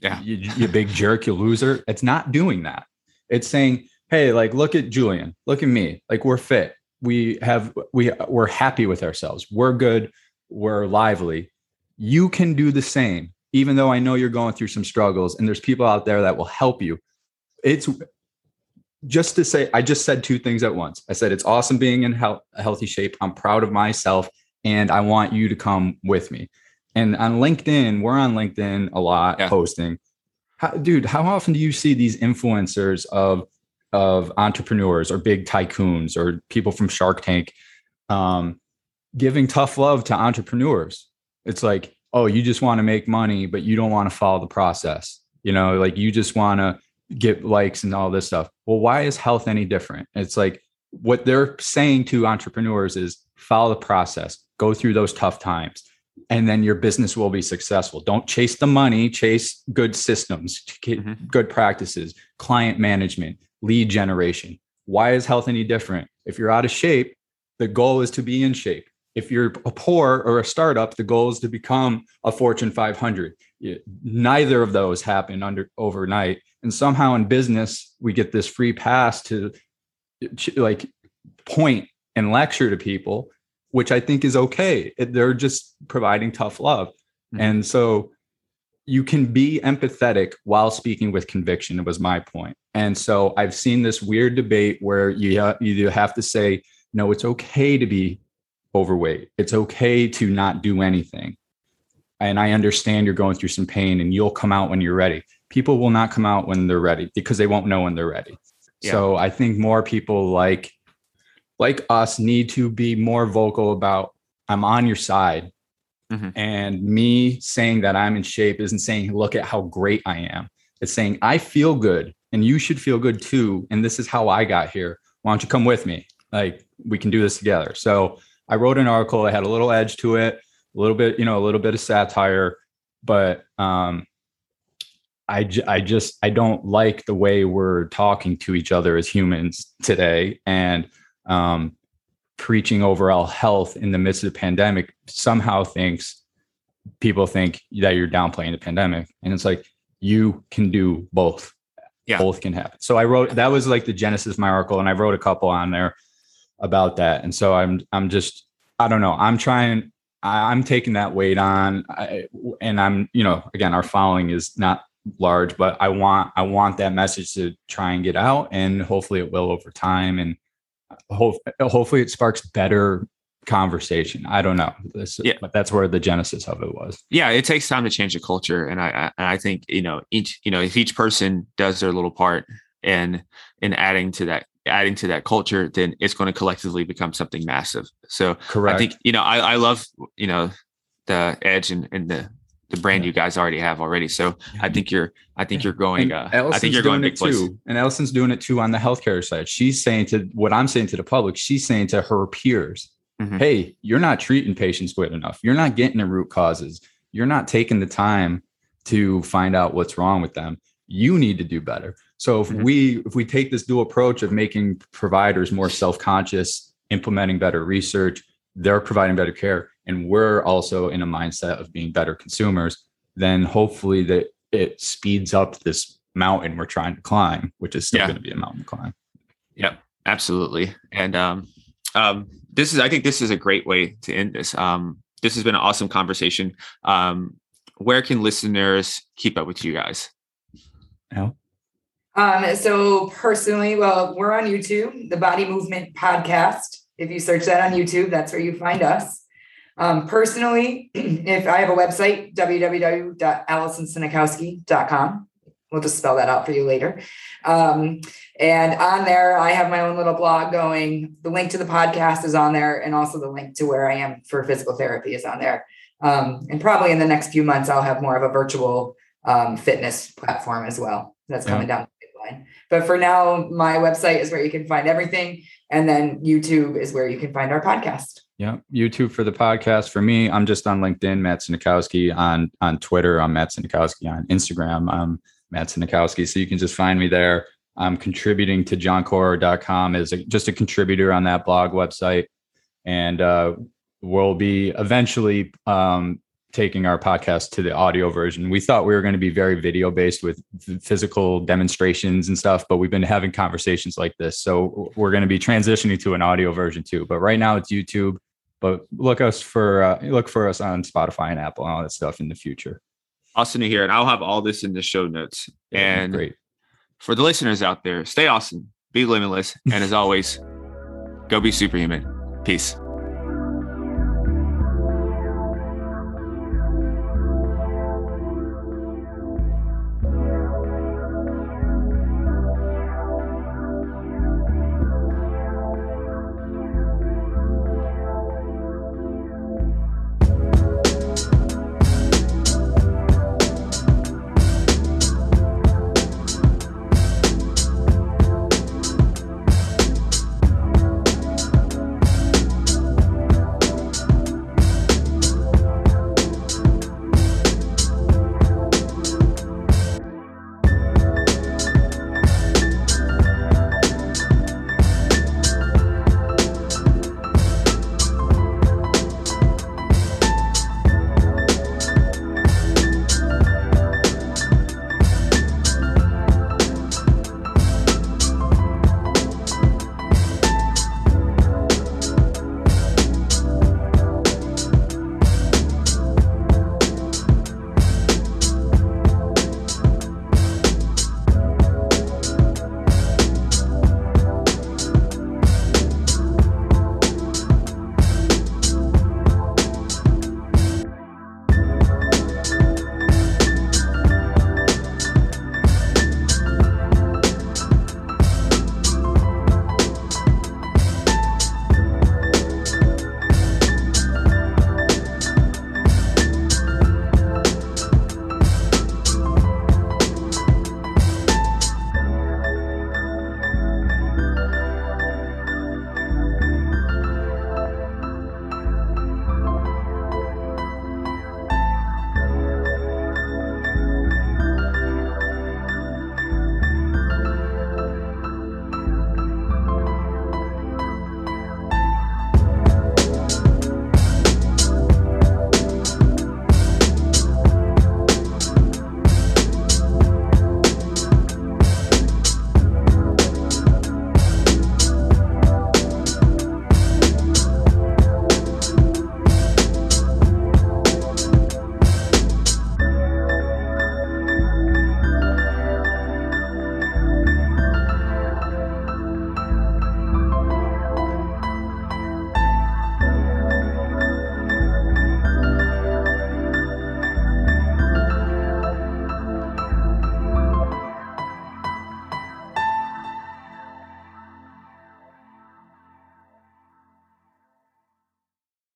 Yeah. You, you big jerk, you loser. It's not doing that. It's saying, hey, like, look at Julian, look at me. Like, we're fit. We have, we, we're happy with ourselves. We're good. We're lively. You can do the same, even though I know you're going through some struggles and there's people out there that will help you. It's just to say, I just said two things at once. I said, it's awesome being in health, healthy shape. I'm proud of myself and I want you to come with me. And on LinkedIn, we're on LinkedIn a lot yeah. posting. How, dude, how often do you see these influencers of of entrepreneurs or big tycoons or people from Shark Tank um, giving tough love to entrepreneurs? It's like, oh, you just want to make money, but you don't want to follow the process. You know, like you just want to get likes and all this stuff. Well, why is health any different? It's like what they're saying to entrepreneurs is follow the process, go through those tough times, and then your business will be successful. Don't chase the money, chase good systems, mm-hmm. good practices, client management, lead generation. Why is health any different? If you're out of shape, the goal is to be in shape. If you're a poor or a startup, the goal is to become a Fortune 500. Neither of those happen under overnight. And somehow in business, we get this free pass to like point and lecture to people which I think is okay. They're just providing tough love. Mm-hmm. And so you can be empathetic while speaking with conviction it was my point. point and so i've seen this weird debate where you, ha- you have to say no it's okay to be overweight it's okay to not do anything and i understand you're going through some pain and you'll come out when you're ready people will not come out when they're ready because they won't know when they're ready yeah. so i think more people like like us need to be more vocal about i'm on your side Mm-hmm. And me saying that I'm in shape isn't saying, look at how great I am. It's saying, I feel good and you should feel good too. And this is how I got here. Why don't you come with me? Like we can do this together. So I wrote an article. I had a little edge to it, a little bit, you know, a little bit of satire, but um, I, j- I just I don't like the way we're talking to each other as humans today, and um, preaching overall health in the midst of the pandemic somehow thinks people think that you're downplaying the pandemic. And it's like, you can do both. Yeah. Both can happen. So I wrote that was like the genesis of my article, and I wrote a couple on there about that. And so I'm I'm just I don't know. I'm trying. I, am taking that weight on, I, and I'm you know again our following is not large, but I want I want that message to try and get out, and hopefully it will over time. And hopefully it sparks better conversation. I don't know. This, yeah. but that's where the genesis of it was. Yeah, it takes time to change the culture, and I, I, I think you know each you know if each person does their little part and in adding to that adding to that culture, then it's going to collectively become something massive. So Correct. I think you know I, I love you know the edge and, and the the brand you guys already have already. So I think you're, I think you're going, uh, I think you're going big place. too. And Allison's doing it too on the healthcare side. She's saying to what I'm saying to the public, she's saying to her peers, mm-hmm. Hey, you're not treating patients good enough. You're not getting the root causes. You're not taking the time to find out what's wrong with them. You need to do better. So if mm-hmm. we, if we take this dual approach of making providers more self-conscious, implementing better research, they're providing better care and we're also in a mindset of being better consumers, then hopefully that it speeds up this mountain we're trying to climb, which is still yeah. going to be a mountain to climb. Yep, absolutely. And um, um, this is, I think, this is a great way to end this. Um, this has been an awesome conversation. Um, where can listeners keep up with you guys? Al? Um, so personally, well, we're on YouTube, the Body Movement Podcast. If you search that on YouTube, that's where you find us. Um, personally, if I have a website, www.allisonsinakowski.com. We'll just spell that out for you later. Um, and on there, I have my own little blog going. The link to the podcast is on there, and also the link to where I am for physical therapy is on there. Um, and probably in the next few months, I'll have more of a virtual um, fitness platform as well. That's coming yeah. down the pipeline. But for now, my website is where you can find everything. And then YouTube is where you can find our podcast. Yeah, YouTube for the podcast. For me, I'm just on LinkedIn, Matt Sinikowski. On on Twitter, I'm Matt Sinikowski. On Instagram, I'm Matt Sinikowski. So you can just find me there. I'm contributing to johncorer.com as a, just a contributor on that blog website. And uh, we'll be eventually um, taking our podcast to the audio version. We thought we were going to be very video based with physical demonstrations and stuff, but we've been having conversations like this. So we're going to be transitioning to an audio version too. But right now it's YouTube. But look us for uh, look for us on Spotify and Apple and all that stuff in the future. Awesome to hear, and I'll have all this in the show notes. Yeah, and great for the listeners out there, stay awesome, be limitless, and as always, go be superhuman. Peace.